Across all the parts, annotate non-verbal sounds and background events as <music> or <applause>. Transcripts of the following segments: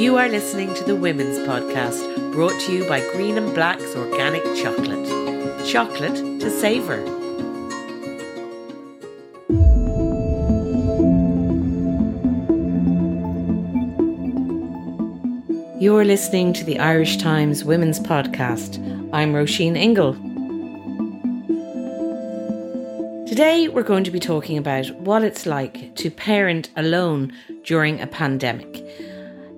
You are listening to the Women's Podcast, brought to you by Green and Black's Organic Chocolate. Chocolate to savour. You're listening to the Irish Times Women's Podcast. I'm Roisin Ingle. Today, we're going to be talking about what it's like to parent alone during a pandemic.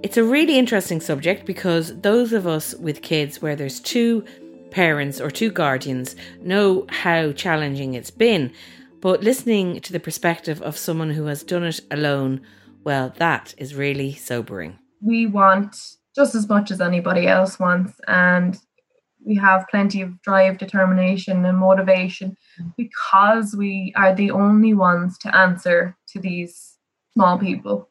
It's a really interesting subject because those of us with kids where there's two parents or two guardians know how challenging it's been. But listening to the perspective of someone who has done it alone, well, that is really sobering. We want just as much as anybody else wants. And we have plenty of drive, determination, and motivation because we are the only ones to answer to these small people.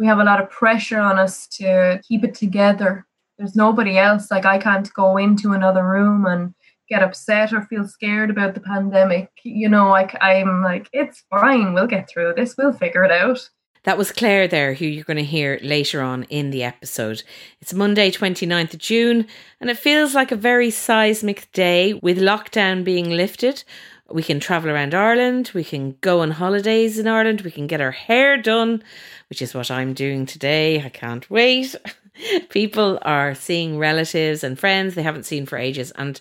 We have a lot of pressure on us to keep it together. There's nobody else. Like, I can't go into another room and get upset or feel scared about the pandemic. You know, like, I'm like, it's fine. We'll get through this. We'll figure it out. That was Clare there, who you're going to hear later on in the episode. It's Monday, 29th of June, and it feels like a very seismic day with lockdown being lifted. We can travel around Ireland, we can go on holidays in Ireland, we can get our hair done, which is what I'm doing today. I can't wait. <laughs> People are seeing relatives and friends they haven't seen for ages, and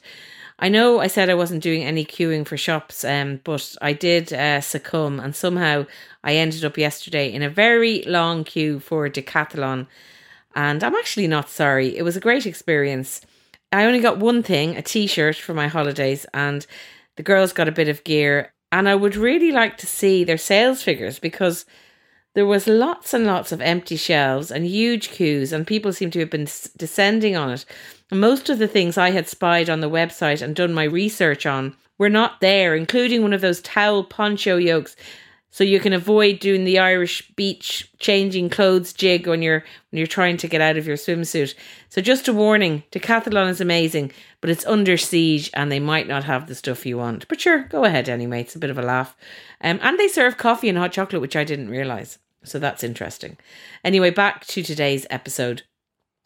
I know I said I wasn't doing any queuing for shops, um, but I did uh, succumb, and somehow I ended up yesterday in a very long queue for Decathlon, and I'm actually not sorry. It was a great experience. I only got one thing, a t-shirt for my holidays, and the girls got a bit of gear, and I would really like to see their sales figures because there was lots and lots of empty shelves and huge queues, and people seem to have been descending on it. Most of the things I had spied on the website and done my research on were not there, including one of those towel poncho yokes. So you can avoid doing the Irish beach changing clothes jig when you're when you're trying to get out of your swimsuit. So just a warning, Decathlon is amazing, but it's under siege and they might not have the stuff you want. But sure, go ahead anyway. It's a bit of a laugh. Um, and they serve coffee and hot chocolate, which I didn't realise. So that's interesting. Anyway, back to today's episode.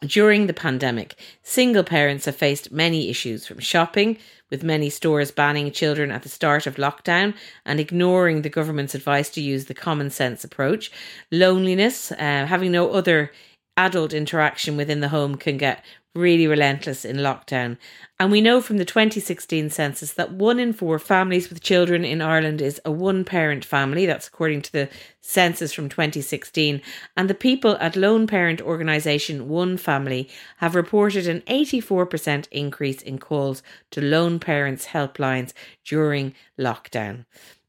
During the pandemic, single parents have faced many issues from shopping, with many stores banning children at the start of lockdown and ignoring the government's advice to use the common sense approach, loneliness, uh, having no other adult interaction within the home can get really relentless in lockdown. And we know from the 2016 census that one in four families with children in Ireland is a one parent family. That's according to the census from 2016. And the people at Lone Parent Organisation One Family have reported an 84% increase in calls to lone parents' helplines during lockdown.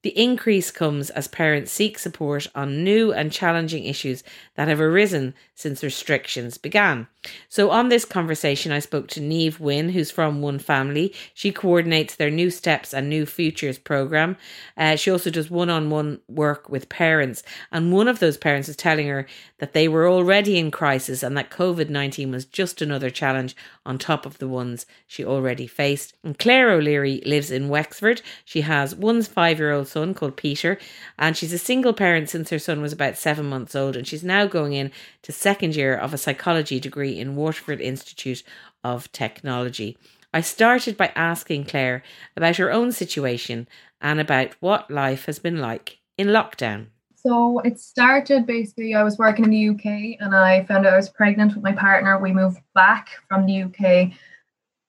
The increase comes as parents seek support on new and challenging issues that have arisen since restrictions began. So, on this conversation, I spoke to Niamh Wynne, who's from One Family. She coordinates their New Steps and New Futures program. Uh, she also does one on one work with parents. And one of those parents is telling her that they were already in crisis and that COVID 19 was just another challenge on top of the ones she already faced. And Clare O'Leary lives in Wexford. She has one five year old son called Peter, and she's a single parent since her son was about seven months old. And she's now going in to second year of a psychology degree in Waterford Institute of Technology. I started by asking Clare about her own situation and about what life has been like in lockdown. So it started basically, I was working in the UK and I found out I was pregnant with my partner. We moved back from the UK.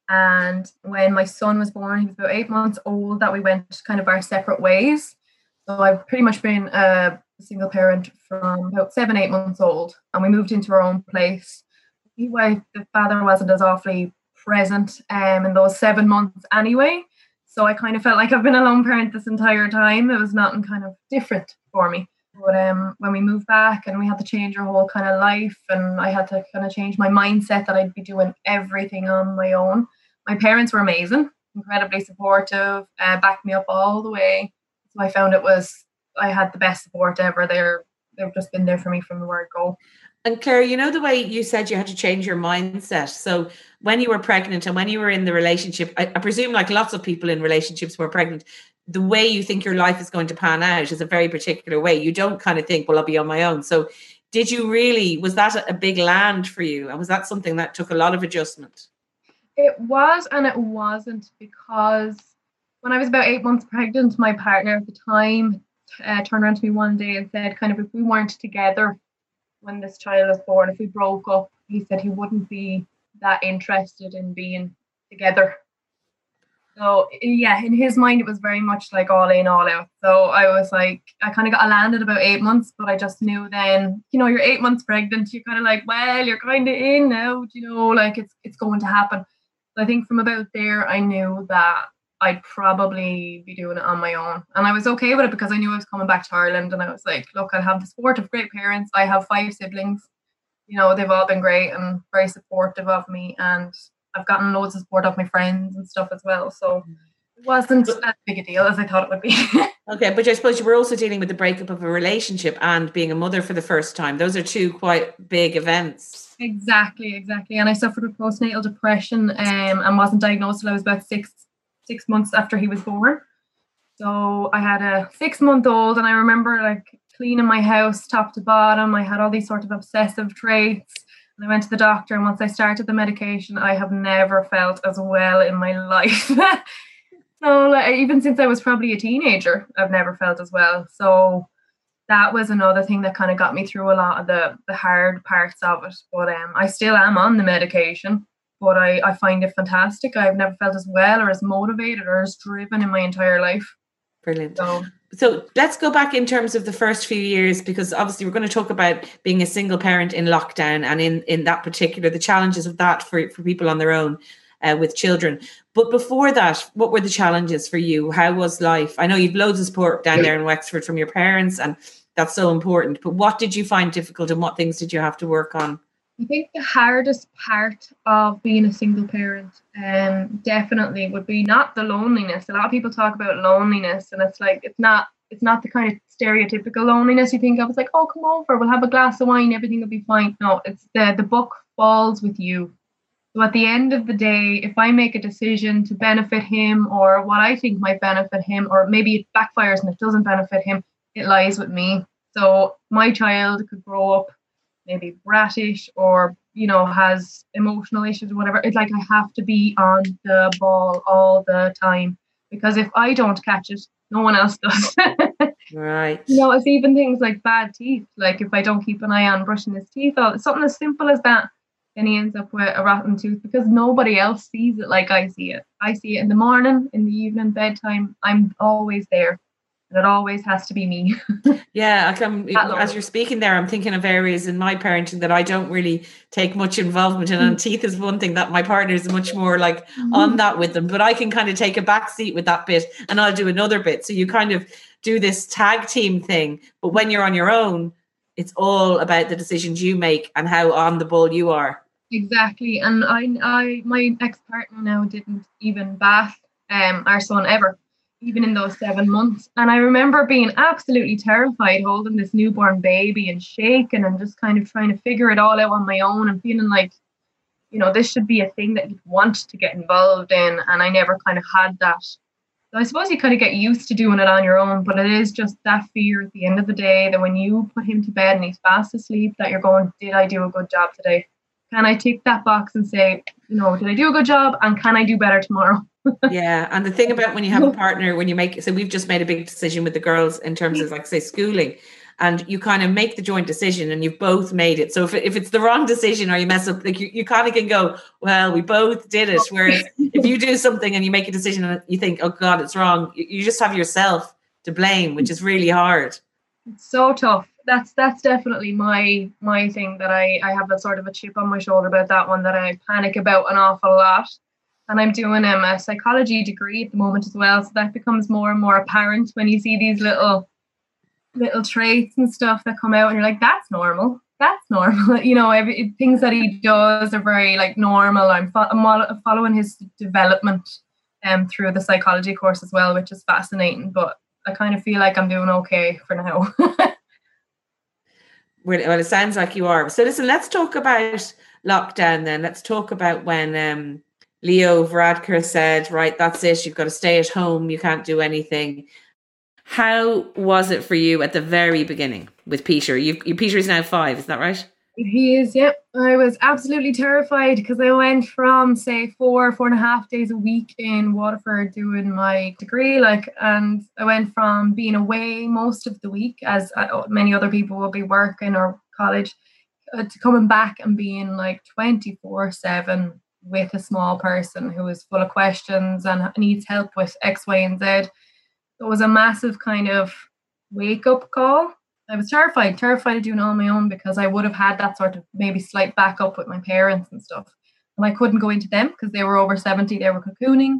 And when my son was born, he was about eight months old, that we went kind of our separate ways. So I've pretty much been a single parent from about seven, eight months old. And we moved into our own place. Anyway, the father wasn't as awfully present um, in those seven months anyway. So I kind of felt like I've been a lone parent this entire time. It was nothing kind of different for me. But um, when we moved back and we had to change our whole kind of life, and I had to kind of change my mindset that I'd be doing everything on my own. My parents were amazing, incredibly supportive, uh, backed me up all the way. So I found it was I had the best support ever. They're they've just been there for me from the word go. And Clare, you know the way you said you had to change your mindset. So when you were pregnant and when you were in the relationship, I, I presume like lots of people in relationships who are pregnant, the way you think your life is going to pan out is a very particular way. You don't kind of think, well, I'll be on my own. So, did you really, was that a big land for you? And was that something that took a lot of adjustment? It was and it wasn't because when I was about eight months pregnant, my partner at the time uh, turned around to me one day and said, kind of, if we weren't together when this child was born, if we broke up, he said he wouldn't be that interested in being together so yeah, in his mind, it was very much like all in, all out. So I was like, I kind of got landed about eight months, but I just knew then, you know, you're eight months pregnant. You're kind of like, well, you're kind of in now. You know, like it's it's going to happen. I think from about there, I knew that I'd probably be doing it on my own, and I was okay with it because I knew I was coming back to Ireland, and I was like, look, I have the support of great parents. I have five siblings. You know, they've all been great and very supportive of me, and I've gotten loads of support of my friends and stuff as well. So it wasn't as big a deal as I thought it would be. <laughs> okay, but I suppose you were also dealing with the breakup of a relationship and being a mother for the first time. Those are two quite big events. Exactly, exactly. And I suffered with postnatal depression um, and wasn't diagnosed until I was about six six months after he was born. So I had a six month old, and I remember like cleaning my house top to bottom. I had all these sort of obsessive traits And I went to the doctor, and once I started the medication, I have never felt as well in my <laughs> life. So, like, even since I was probably a teenager, I've never felt as well. So, that was another thing that kind of got me through a lot of the the hard parts of it. But um, I still am on the medication, but I I find it fantastic. I've never felt as well or as motivated or as driven in my entire life. Brilliant. So, so let's go back in terms of the first few years because obviously we're going to talk about being a single parent in lockdown and in in that particular the challenges of that for for people on their own uh, with children but before that what were the challenges for you how was life i know you've loads of support down there in wexford from your parents and that's so important but what did you find difficult and what things did you have to work on I think the hardest part of being a single parent um definitely would be not the loneliness. A lot of people talk about loneliness and it's like it's not it's not the kind of stereotypical loneliness you think of. It's like, oh come over, we'll have a glass of wine, everything will be fine. No, it's the the book falls with you. So at the end of the day, if I make a decision to benefit him or what I think might benefit him, or maybe it backfires and it doesn't benefit him, it lies with me. So my child could grow up maybe brattish or you know has emotional issues or whatever. It's like i have to be on the ball all the time because if i don't catch it no one else does. <laughs> Right. You know it's even things like bad teeth. Like if i don't keep an eye on brushing his teeth out something as simple as that then he ends up with a rotten tooth because nobody else sees it like i see it i see it in the morning in the evening bedtime i'm always there and it always has to be me. <laughs> yeah, I come as you're speaking there, I'm thinking of areas in my parenting that I don't really take much involvement in. And mm. teeth is one thing that my partner is much more like mm-hmm. on that with them, but I can kind of take a back seat with that bit and I'll do another bit. So you kind of do this tag team thing, but when you're on your own, it's all about the decisions you make and how on the ball you are. Exactly. And I I my ex partner now didn't even bath um our son ever even in those seven months. And I remember being absolutely terrified holding this newborn baby and shaking and just kind of trying to figure it all out on my own and feeling like, you know, this should be a thing that you'd want to get involved in. And I never kind of had that. So I suppose you kind of get used to doing it on your own, but it is just that fear at the end of the day that when you put him to bed and he's fast asleep, that you're going, Did I do a good job today? Can I tick that box and say, you know, did I do a good job? And can I do better tomorrow? <laughs> yeah. And the thing about when you have a partner, when you make so we've just made a big decision with the girls in terms of like say schooling. and you kind of make the joint decision and you've both made it. So if, if it's the wrong decision or you mess up, like you, you kind of can go, well, we both did it. Whereas if you do something and you make a decision and you think, oh God, it's wrong, you, you just have yourself to blame, which is really hard. It's so tough. That's that's definitely my my thing that I I have a sort of a chip on my shoulder about that one that I panic about an awful lot. And I'm doing um, a psychology degree at the moment as well, so that becomes more and more apparent when you see these little little traits and stuff that come out, and you're like, that's normal. That's normal. <laughs> You know, every, things that he does are very like normal. I'm, fo- I'm following his development um through the psychology course as well, which is fascinating. But I kind of feel like I'm doing okay for now. <laughs> well, it sounds like you are. So listen, let's talk about lockdown then. Let's talk about when um, Leo Varadkar said, right, that's it. You've got to stay at home. You can't do anything. How was it for you at the very beginning with Peter? You, Peter is now five, is that right? He is, yep. I was absolutely terrified because I went from say four, four and a half days a week in Waterford doing my degree, like, and I went from being away most of the week, as uh, many other people will be working or college, uh, to coming back and being like 24 7 with a small person who is full of questions and needs help with X, Y, and Z. It was a massive kind of wake up call I was terrified, terrified of doing it on my own because I would have had that sort of maybe slight backup with my parents and stuff. And I couldn't go into them because they were over 70, they were cocooning.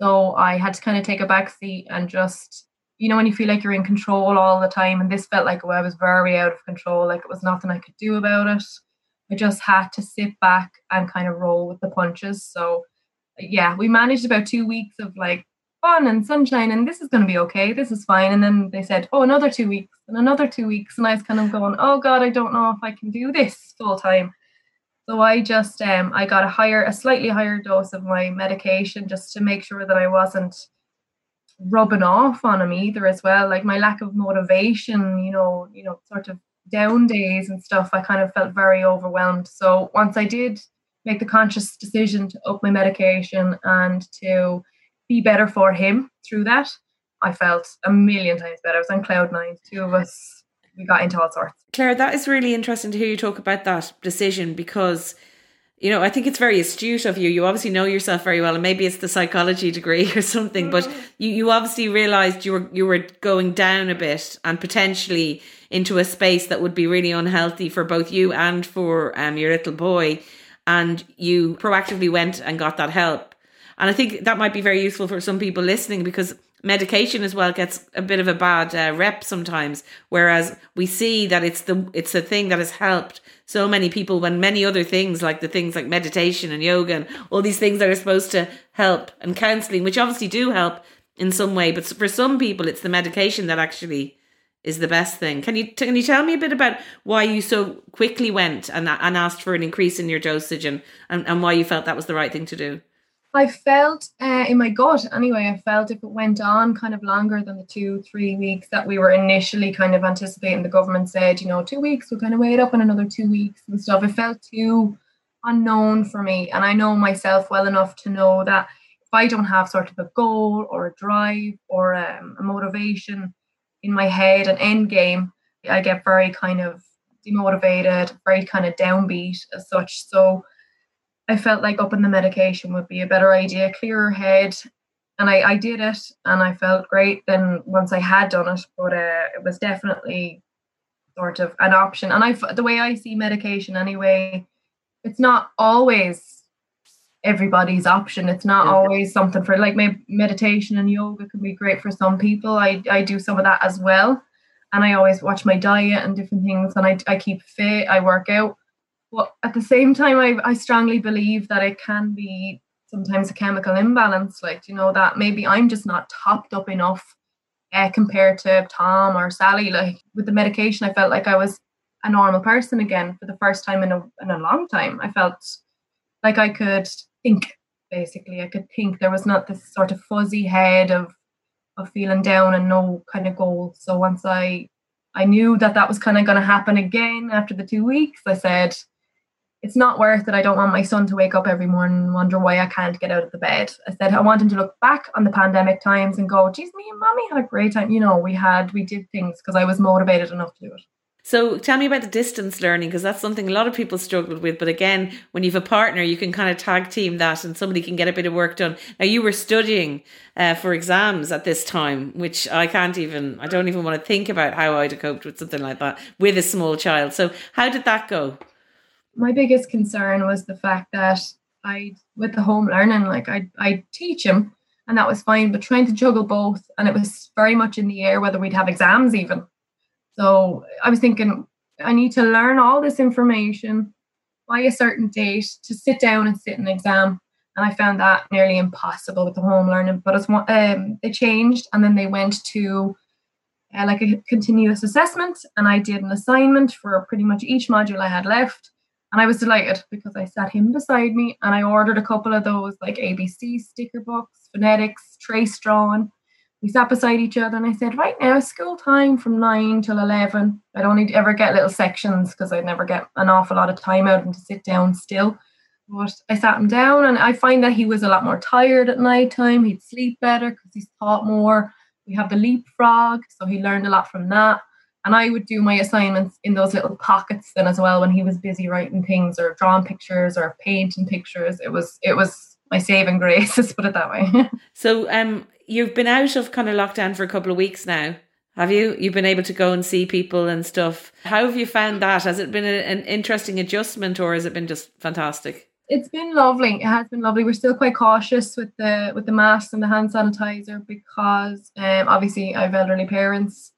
So I had to kind of take a back seat and just, you know, when you feel like you're in control all the time. And this felt like I was very out of control, like it was nothing I could do about it. I just had to sit back and kind of roll with the punches. So yeah, we managed about two weeks of like fun and sunshine and this is going to be okay this is fine. And then they said oh another two weeks and another two weeks. And i was kind of going oh god i don't know if i can do this full time. So i just um i got a higher a slightly higher dose of my medication just to make sure that i wasn't rubbing off on him either as well. Like my lack of motivation you know you know sort of down days and stuff i kind of felt very overwhelmed. So once i did make the conscious decision to up my medication and to be better for him through that. I felt a million times better. I was on cloud nine. Two of us, we got into all sorts. Clare, that is really interesting to hear you talk about that decision because, you know, I think it's very astute of you. You obviously know yourself very well, and maybe it's the psychology degree <laughs> or something. Mm. But you, you obviously realised you were you were going down a bit and potentially into a space that would be really unhealthy for both you and for um, your little boy. And you proactively went and got that help and I think that might be very useful for some people listening because medication as well gets a bit of a bad uh, rep sometimes. Whereas we see that it's the it's the thing that has helped so many people when many other things like the things like meditation and yoga and all these things that are supposed to help and counseling which obviously do help in some way. But for some people it's the medication that actually is the best thing. Can you can you tell me a bit about why you so quickly went and and asked for an increase in your dosage and and, and why you felt that was the right thing to do I felt uh, in my gut anyway, I felt if it went on kind of longer than the two, three weeks that we were initially kind of anticipating, the government said, you know, two weeks, we'll kind of wait up in another two weeks and stuff. It felt too unknown for me. And I know myself well enough to know that if I don't have sort of a goal or a drive or um, a motivation in my head, an end game, I get very kind of demotivated, very kind of downbeat as such. So I felt like upping the medication would be a better idea, clearer head. And I, I did it and I felt great then once I had done it. But uh, it was definitely sort of an option. And I, the way I see medication anyway, it's not always everybody's option. It's not always something for like my meditation and yoga can be great for some people. I, I do some of that as well. And I always watch my diet and different things and I, I keep fit, I work out. But at the same time, I, I strongly believe that it can be sometimes a chemical imbalance. Like, you know, that maybe I'm just not topped up enough uh, compared to Tom or Sally. Like with the medication, I felt like I was a normal person again for the first time in a, in a long time. I felt like I could think, basically. I could think. There was not this sort of fuzzy head of of feeling down and no kind of goal. So once I I knew that that was kind of going to happen again after the two weeks, I said, it's not worth it. I don't want my son to wake up every morning and wonder why I can't get out of the bed. I said I want him to look back on the pandemic times and go, geez, me and mommy had a great time. You know, we had, we did things because I was motivated enough to do it. So tell me about the distance learning because that's something a lot of people struggled with. But again, when you have a partner, you can kind of tag team that and somebody can get a bit of work done. Now you were studying uh, for exams at this time, which I can't even, I don't even want to think about how I'd have coped with something like that with a small child. So how did that go? My biggest concern was the fact that I, with the home learning, like I, I teach him, and that was fine. But trying to juggle both, and it was very much in the air whether we'd have exams even. So I was thinking, I need to learn all this information by a certain date to sit down and sit an exam. And I found that nearly impossible with the home learning. But as one, um, they changed, and then they went to uh, like a continuous assessment, and I did an assignment for pretty much each module I had left and I was delighted because I sat him beside me and I ordered a couple of those like ABC sticker books, phonetics, trace drawing. We sat beside each other and I said, right now, school time from 9 till 11. I'd only ever get little sections because I'd never get an awful lot of time out and to sit down still. But I sat him down and I find that he was a lot more tired at night time. He'd sleep better because he's taught more. We have the leapfrog, so he learned a lot from that. And I would do my assignments in those little pockets then as well when he was busy writing things or drawing pictures or painting pictures. It was it was my saving grace, <laughs> let's put it that way. <laughs> so um you've been out of kind of lockdown for a couple of weeks now. Have you? You've been able to go and see people and stuff. How have you found that? Has it been a, an interesting adjustment or has it been just fantastic? It's been lovely. It has been lovely. We're still quite cautious with the with the masks and the hand sanitizer because um, obviously I have elderly parents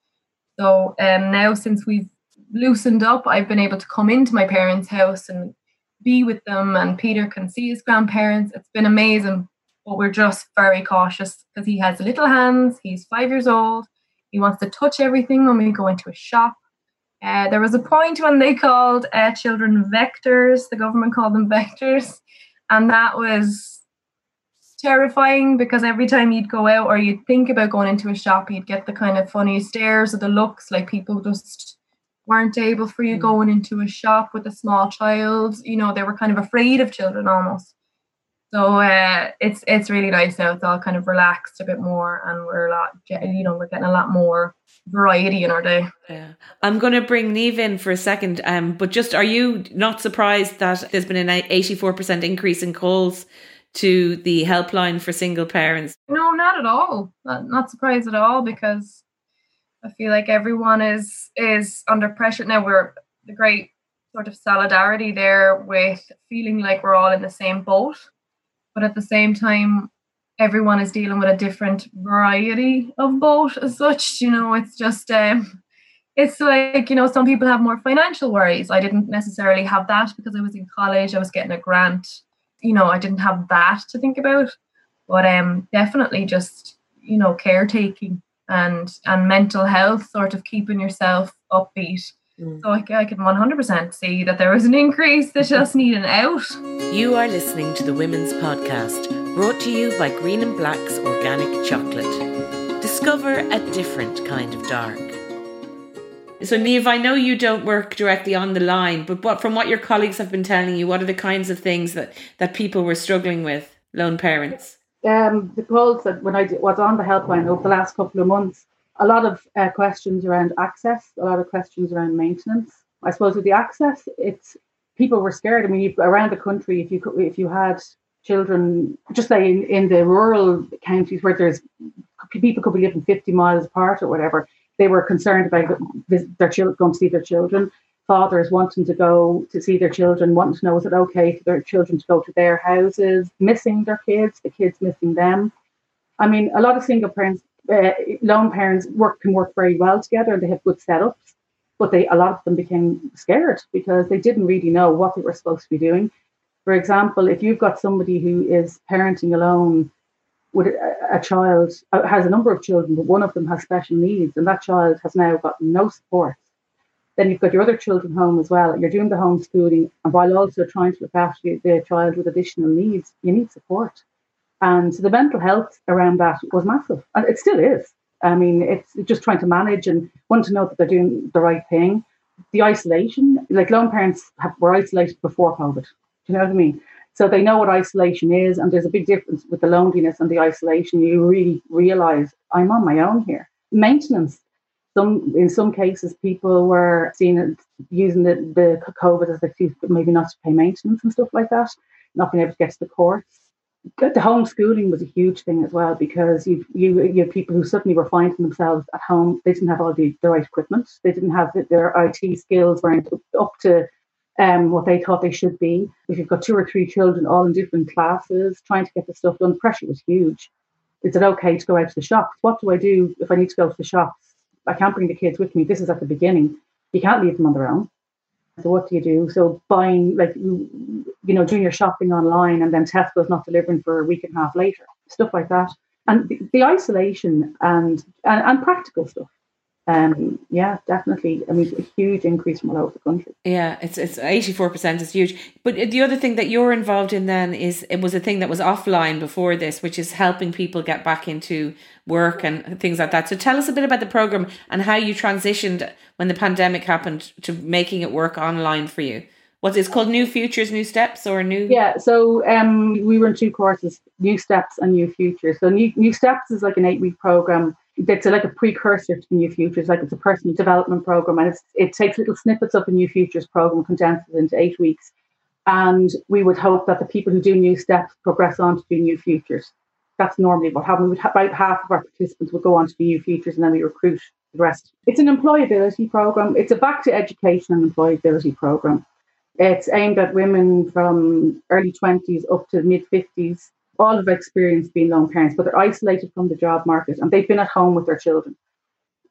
so um, now, since we've loosened up, I've been able to come into my parents' house and be with them, and Peter can see his grandparents. It's been amazing, but we're just very cautious because he has little hands. He's five years old. He wants to touch everything when we go into a shop. Uh, there was a point when they called uh, children vectors. The government called them vectors, and that was terrifying because every time you'd go out or you'd think about going into a shop, you'd get the kind of funny stares or the looks like people just weren't able for you mm. going into a shop with a small child. You know, they were kind of afraid of children almost. So uh, it's it's really nice now. It's all kind of relaxed a bit more, and we're a lot, you know, we're getting a lot more variety in our day. Yeah, I'm going to bring Niamh in for a second. Um, but just are you not surprised that there's been an 84 percent increase in calls to the helpline for single parents? No, not at all. Not, not surprised at all because I feel like everyone is is under pressure now. We're the great sort of solidarity there with feeling like we're all in the same boat, but at the same time, everyone is dealing with a different variety of boat as such. You know, it's just um, it's like you know some people have more financial worries. I didn't necessarily have that because I was in college. I was getting a grant you know, I didn't have that to think about. But um definitely just, you know, caretaking and and mental health, sort of keeping yourself upbeat. Mm. So I, I can 100% see that there was an increase. They just need an out. You are listening to the Women's Podcast, brought to you by Green and Black's Organic Chocolate. Discover a different kind of dark. So, Niamh, I know you don't work directly on the line, but what, from what your colleagues have been telling you, what are the kinds of things that, that people were struggling with, lone parents? Um, the calls that when I was on the helpline over the last couple of months, a lot of uh, questions around access, a lot of questions around maintenance. I suppose with the access, it's people were scared. I mean, around the country, if you could, if you had children, just say in, in the rural counties where there's people could be living 50 miles apart or whatever, they were concerned about their children going to see their children. Fathers wanting to go to see their children, wanting to know is it okay for their children to go to their houses, missing their kids, the kids missing them. I mean, a lot of single parents, uh, lone parents work can work very well together and they have good setups, but they a lot of them became scared because they didn't really know what they were supposed to be doing. For example, if you've got somebody who is parenting alone with a, a child uh, has a number of children, but one of them has special needs, and that child has now got no support. Then you've got your other children home as well. You're doing the homeschooling, and while also trying to look after the child with additional needs, you need support. And so the mental health around that was massive, and it still is. I mean, it's just trying to manage and want to know that they're doing the right thing. the isolation, like lone parents have, were isolated before COVID. Do you know what I mean? So they know what isolation is, and there's a big difference with the loneliness and the isolation. You really realize I'm on my own here. Maintenance. Some in some cases, people were seen as using the, the COVID as an excuse, maybe not to pay maintenance and stuff like that, not being able to get to the courts the homeschooling was a huge thing as well because you you you have people who suddenly were finding themselves at home. They didn't have all the, the right equipment. They didn't have the, their IT skills weren't up to um, what they thought they should be. If you've got two or three children all in different classes, trying to get the stuff done, pressure was huge. Is it okay to go out to the shops? What do I do if I need to go to the shops? I can't bring the kids with me. This is at the beginning. You can't leave them on their own. So what do you do? So buying like you, you know doing your shopping online and then Tesco's not delivering for a week and a half later, stuff like that, and the, the isolation and, and and practical stuff um, yeah, definitely. I mean, a huge increase from all over the country. Yeah, it's it's eighty four percent is huge. But the other thing that you're involved in then is it was a thing that was offline before this, which is helping people get back into work and things like that. So tell us a bit about the program and how you transitioned when the pandemic happened to making it work online for you. What's called New Futures, New Steps, or New? Yeah, so um, we run two courses, New Steps and New Futures. So New New Steps is like an eight week program it's like a precursor to the New Futures, like it's a personal development program, and it takes little snippets of the New Futures program, condenses into eight weeks. And we would hope that the people who do New Steps progress on to do New Futures. That's normally what happens. About half of our participants would go on to do New Futures, and then we recruit the rest. It's an employability program. It's a back to education and employability program. It's aimed at women from early 20s up to mid 50s all have experienced being lone parents, but they're isolated from the job market and they've been at home with their children.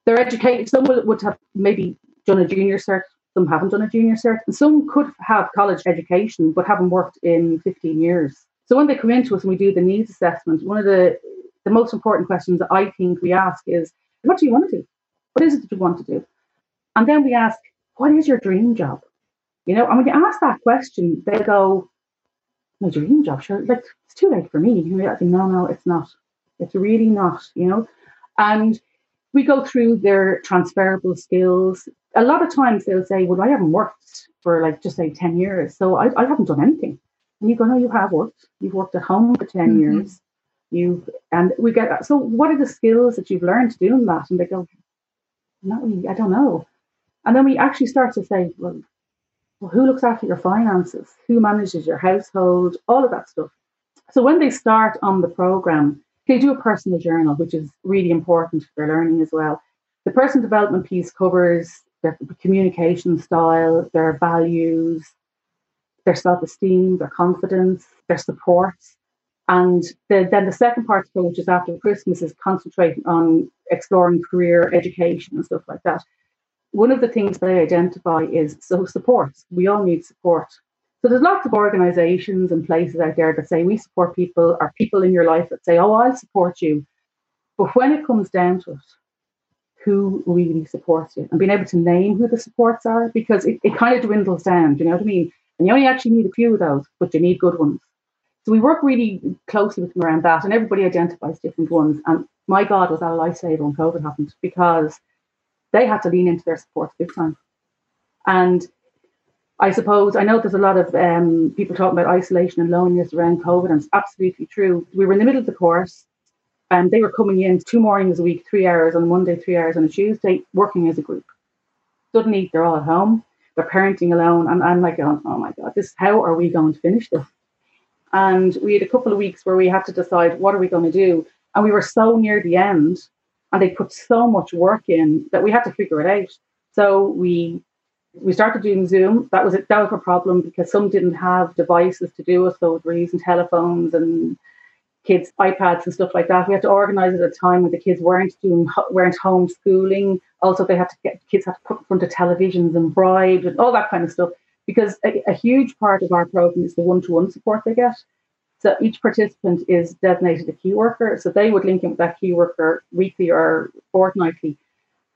They're educated. Some would have maybe done a junior cert, some haven't done a junior cert, and some could have college education but haven't worked in 15 years. So when they come into us and we do the needs assessment, one of the, the most important questions that I think we ask is, what do you want to do? What is it that you want to do? And then we ask, what is your dream job? You know, and when you ask that question, they go, my dream job, sure, like it's too late for me. I think, no, no, it's not. It's really not, you know. And we go through their transferable skills. A lot of times they'll say, Well, I haven't worked for like just say 10 years, so I, I haven't done anything. And you go, No, you have worked. You've worked at home for 10 mm-hmm. years. You've and we get so what are the skills that you've learned doing that? And they go, Not really, I don't know. And then we actually start to say, Well, well, who looks after your finances? Who manages your household? All of that stuff. So when they start on the program, they do a personal journal, which is really important for learning as well. The personal development piece covers their communication style, their values, their self-esteem, their confidence, their support. And the, then the second part, which is after Christmas, is concentrating on exploring career, education, and stuff like that one of the things that I identify is so support. We all need support. So there's lots of organizations and places out there that say we support people, or people in your life that say, oh, I'll support you. But when it comes down to it, who really supports you and being able to name who the supports are because it, it kind of dwindles down, do you know what I mean? And you only actually need a few of those, but you need good ones. So we work really closely with them around that, and everybody identifies different ones. And my God, was that a lifesaver when COVID happened because they had to lean into their support big time. And I suppose I know there's a lot of um, people talking about isolation and loneliness around COVID, and it's absolutely true. We were in the middle of the course, and they were coming in two mornings a week, three hours on Monday, three hours on a Tuesday, working as a group. Suddenly, they're all at home, they're parenting alone, and I'm like, oh, oh my god, this how are we going to finish this? And we had a couple of weeks where we had to decide what are we going to do, and we were so near the end and they put so much work in that we had to figure it out. So we we started doing Zoom. That was a, that was a problem because some didn't have devices to do it, so we're using telephones and kids' iPads and stuff like that. We had to organise at a time when the kids weren't doing weren't homeschooling. Also, they had to get kids had to put in front of televisions and bribes and all that kind of stuff. Because a, a huge part of our program is the one-to-one support they get. So each participant is designated a key worker. So they would link in with that key worker weekly or fortnightly.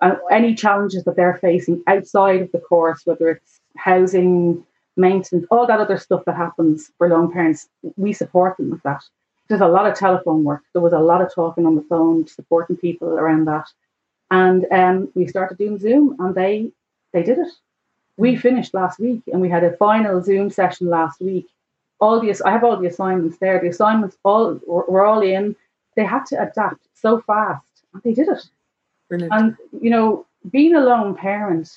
And any challenges that they're facing outside of the course, whether it's housing, maintenance, all that other stuff that happens for lone parents, we support them with that. There's a lot of telephone work. There was a lot of talking on the phone, supporting people around that. And um, we started doing Zoom and they they did it. We finished last week and we had a final Zoom session last week. All the I have all the assignments there. The assignments all were all in. They had to adapt so fast, and they did it. Brilliant. And you know, being a lone parent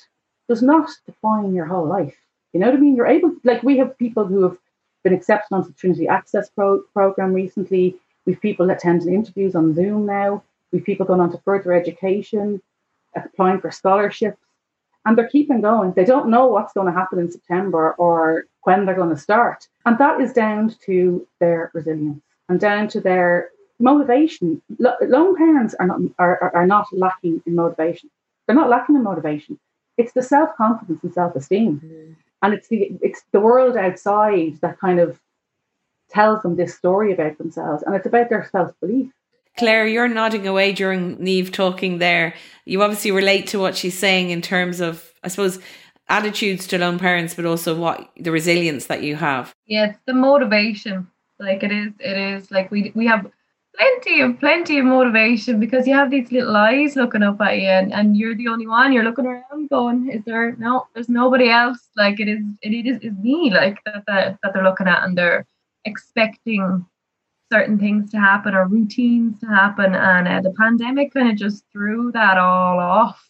does not define your whole life. You know what I mean? You're able, like we have people who have been accepted onto the Trinity Access pro- program recently. We've people attending interviews on Zoom now. We've people going on to further education, applying for scholarships, and they're keeping going. They don't know what's going to happen in September or when they're going to start. And that is down to their resilience and down to their motivation. lone parents are not are, are not lacking in motivation. They're not lacking in motivation. It's the self confidence and self esteem, mm. and it's the it's the world outside that kind of tells them this story about themselves, and it's about their self belief. Clare, you're nodding away during Niamh talking there. You obviously relate to what she's saying in terms of, I suppose, attitudes to lone parents, but also what the resilience that you have. Yes, the motivation. Like it is, it is like we we have plenty of plenty of motivation because you have these little eyes looking up at you and, and you're the only one you're looking around going is there no there's nobody else. Like it is it is, is me like that, that that they're looking at and they're expecting certain things to happen or routines to happen. And uh, the pandemic kind of just threw that all off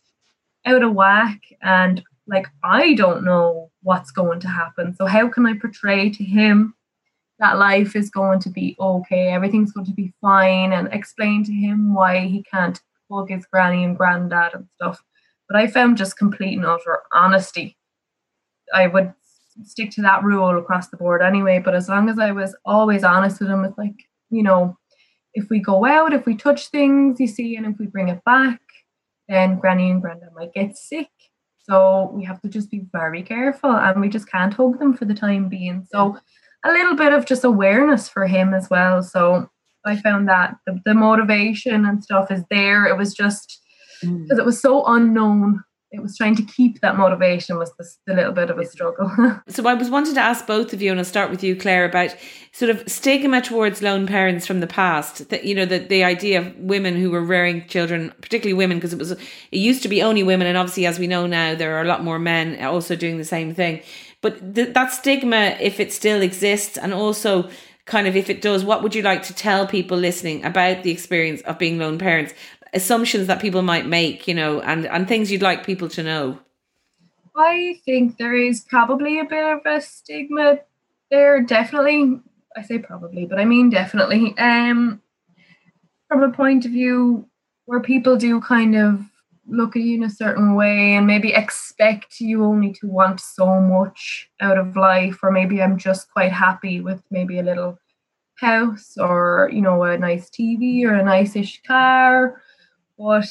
out of whack. And like i don't know what's going to happen. So how can i portray to him that life is going to be okay, everything's going to be fine, and explain to him why he can't hug his granny and granddad and stuff. But I found just complete and utter honesty. I would stick to that rule across the board anyway. But as long as I was always honest with him, with like, you know, if we go out, if we touch things, you see, and if we bring it back, then granny and granddad might get sick. So we have to just be very careful and we just can't hug them for the time being. So a little bit of just awareness for him as well. So I found that the, the motivation and stuff is there. It was just because mm. it was so unknown. It was trying to keep that motivation was the, the little bit of a struggle. <laughs> so I was wanting to ask both of you, and I'll start with you, Clare, about sort of stigma towards lone parents from the past. That you know, the the idea of women who were rearing children, particularly women, because it was it used to be only women, and obviously, as we know now, there are a lot more men also doing the same thing. But th- that stigma, if it still exists, and also kind of if it does, what would you like to tell people listening about the experience of being lone parents? Assumptions that people might make, you know, and, and things you'd like people to know. I think there is probably a bit of a stigma there, definitely. I say probably, but I mean definitely. Um, from a point of view where people do kind of look at you in a certain way and maybe expect you only to want so much out of life or maybe i'm just quite happy with maybe a little house or you know a nice tv or a nice-ish car. But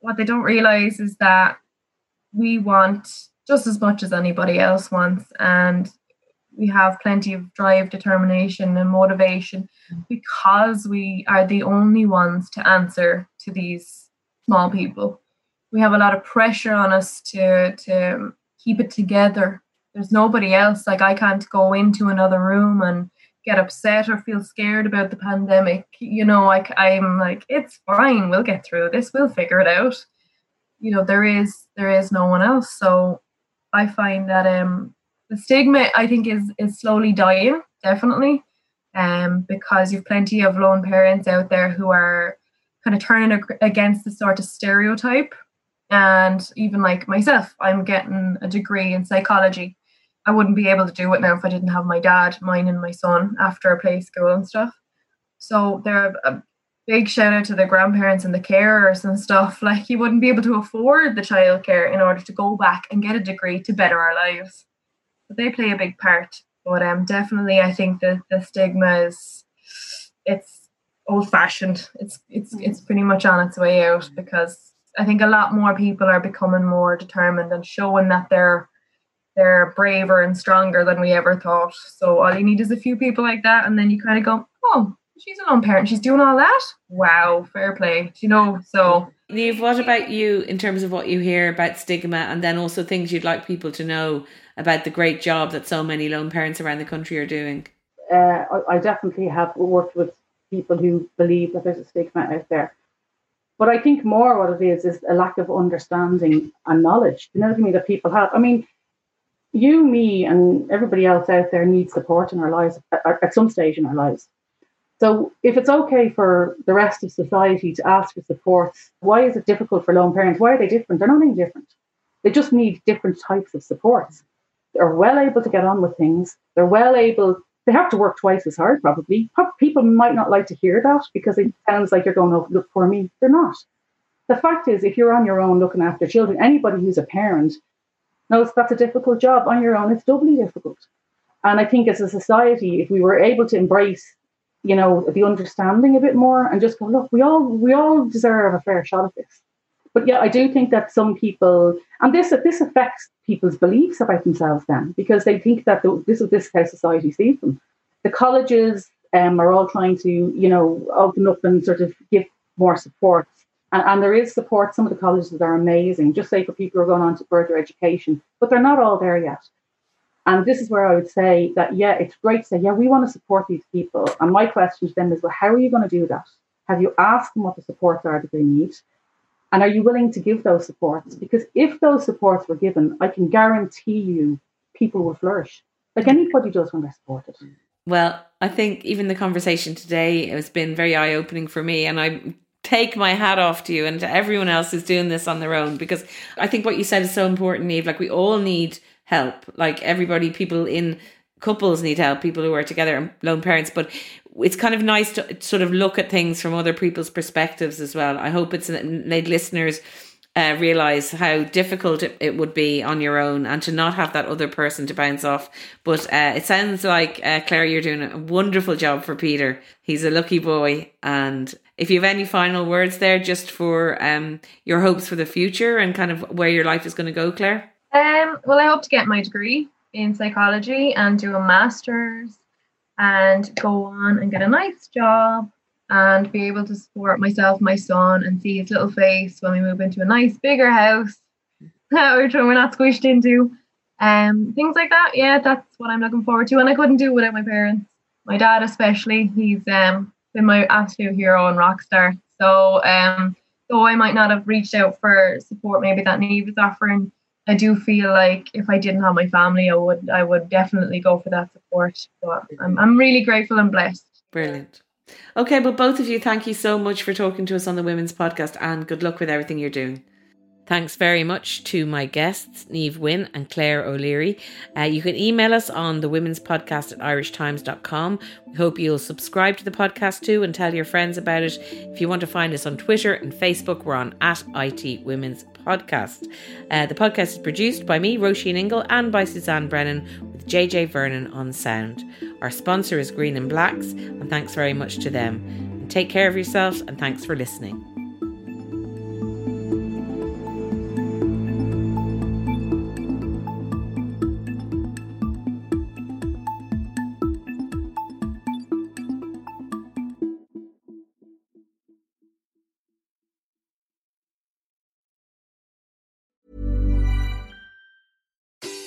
what they don't realize is that we want just as much as anybody else wants and we have plenty of drive determination and motivation because we are the only ones to answer to these small people we have a lot of pressure on us to to keep it together. There's nobody else. Like I can't go into another room and get upset or feel scared about the pandemic. You know, like I'm like, it's fine. We'll get through this. We'll figure it out. You know, there is there is no one else. So I find that um the stigma I think is is slowly dying, definitely. Um, because you've plenty of lone parents out there who are kind of turning against the sort of stereotype and even like myself, I'm getting a degree in psychology. I wouldn't be able to do it now if I didn't have my dad, mine, and my son after play school and stuff. So there are a big shout out to the grandparents and the carers and stuff. <laughs> Like you wouldn't be able to afford the childcare in order to go back and get a degree to better our lives. But they play a big part. But um definitely I think that the stigma is it's old fashioned. It's it's it's pretty much on its way out because I think a lot more people are becoming more determined and showing that they're they're braver and stronger than we ever thought. So all you need is a few people like that, and then you kind of go, "Oh, she's a lone parent. She's doing all that. Wow, fair play." You know. So, Niamh, what about you in terms of what you hear about stigma, and then also things you'd like people to know about the great job that so many lone parents around the country are doing? Uh, I definitely have worked with people who believe that there's a stigma out there. But I think more what it is is a lack of understanding and knowledge. You know what I mean? That people have. I mean, you, me, and everybody else out there needs support in our lives at, some stage in our lives. So if it's okay for the rest of society to ask for support, why is it difficult for lone parents? Why are they different? They're not any different. They just need different types of supports. They're well able to get on with things. They're well able, they have to work twice as hard, probably. People might not like to hear that because it sounds like you're going, oh, look for me. They're not. The fact is, if you're on your own looking after children, anybody who's a parent knows that's a difficult job on your own. It's doubly difficult. And I think as a society, if we were able to embrace you know, the understanding a bit more and just go, look, we all we all deserve a fair shot at this. But yeah, I do think that some people, and this this affects people's beliefs about themselves then, because they think that the, this is this how society sees them. The colleges um, are all trying to, you know, open up and sort of give more support. And, and there is support. Some of the colleges are amazing, just say for people who are going on to further education, but they're not all there yet. And this is where I would say that, yeah, it's great to say, yeah, we want to support these people. And my question to them is, well, how are you going to do that? Have you asked them what the supports are that they need? And are you willing to give those supports? Because if those supports were given, I can guarantee you people will flourish, like anybody does when they're supported. Well, I think even the conversation today has been very eye opening for me. And I take my hat off to you and to everyone else who's doing this on their own because I think what you said is so important, Eve. Like, we all need help. Like everybody, people in couples need help, people who are together and lone parents. But it's kind of nice to sort of look at things from other people's perspectives as well. I hope it's made listeners uh, realize how difficult it, it, would be on your own and to not have that other person to bounce off. But uh, it sounds like, uh, Clare, you're doing a wonderful job for Peter. He's a lucky boy. And if you have any final words there, just for um, your hopes for the future and kind of where your life is going to go, Clare? Um, well, I hope to get my degree in psychology and do a master's and go on and get a nice job and be able to support myself, my son, and see his little face when we move into a nice bigger house, <laughs> which we're not squished into. Um, things like that. Yeah, that's what I'm looking forward to. And I couldn't do it without my parents. My dad, especially, he's um been my absolute hero and rock star. So um, though I might not have reached out for support, maybe that Niamh is offering I do feel like if I didn't have my family, I would I would definitely go for that support. But I'm I'm really grateful and blessed. Brilliant. Okay, but both of you, thank you so much for talking to us on the Women's Podcast and good luck with everything you're doing. Thanks very much to my guests, Niamh Wynne and Clare O'Leary. Uh, you can email us on the women's podcast at irishtimes.com. We hope you'll subscribe to the podcast too and tell your friends about it. If you want to find us on Twitter and Facebook, we're on at IT Women's Podcast. Uh, the podcast is produced by me, Roisin Ingle, and by Suzanne Brennan with JJ Vernon on sound. Our sponsor is Green and Blacks, and thanks very much to them. And take care of yourselves, and thanks for listening.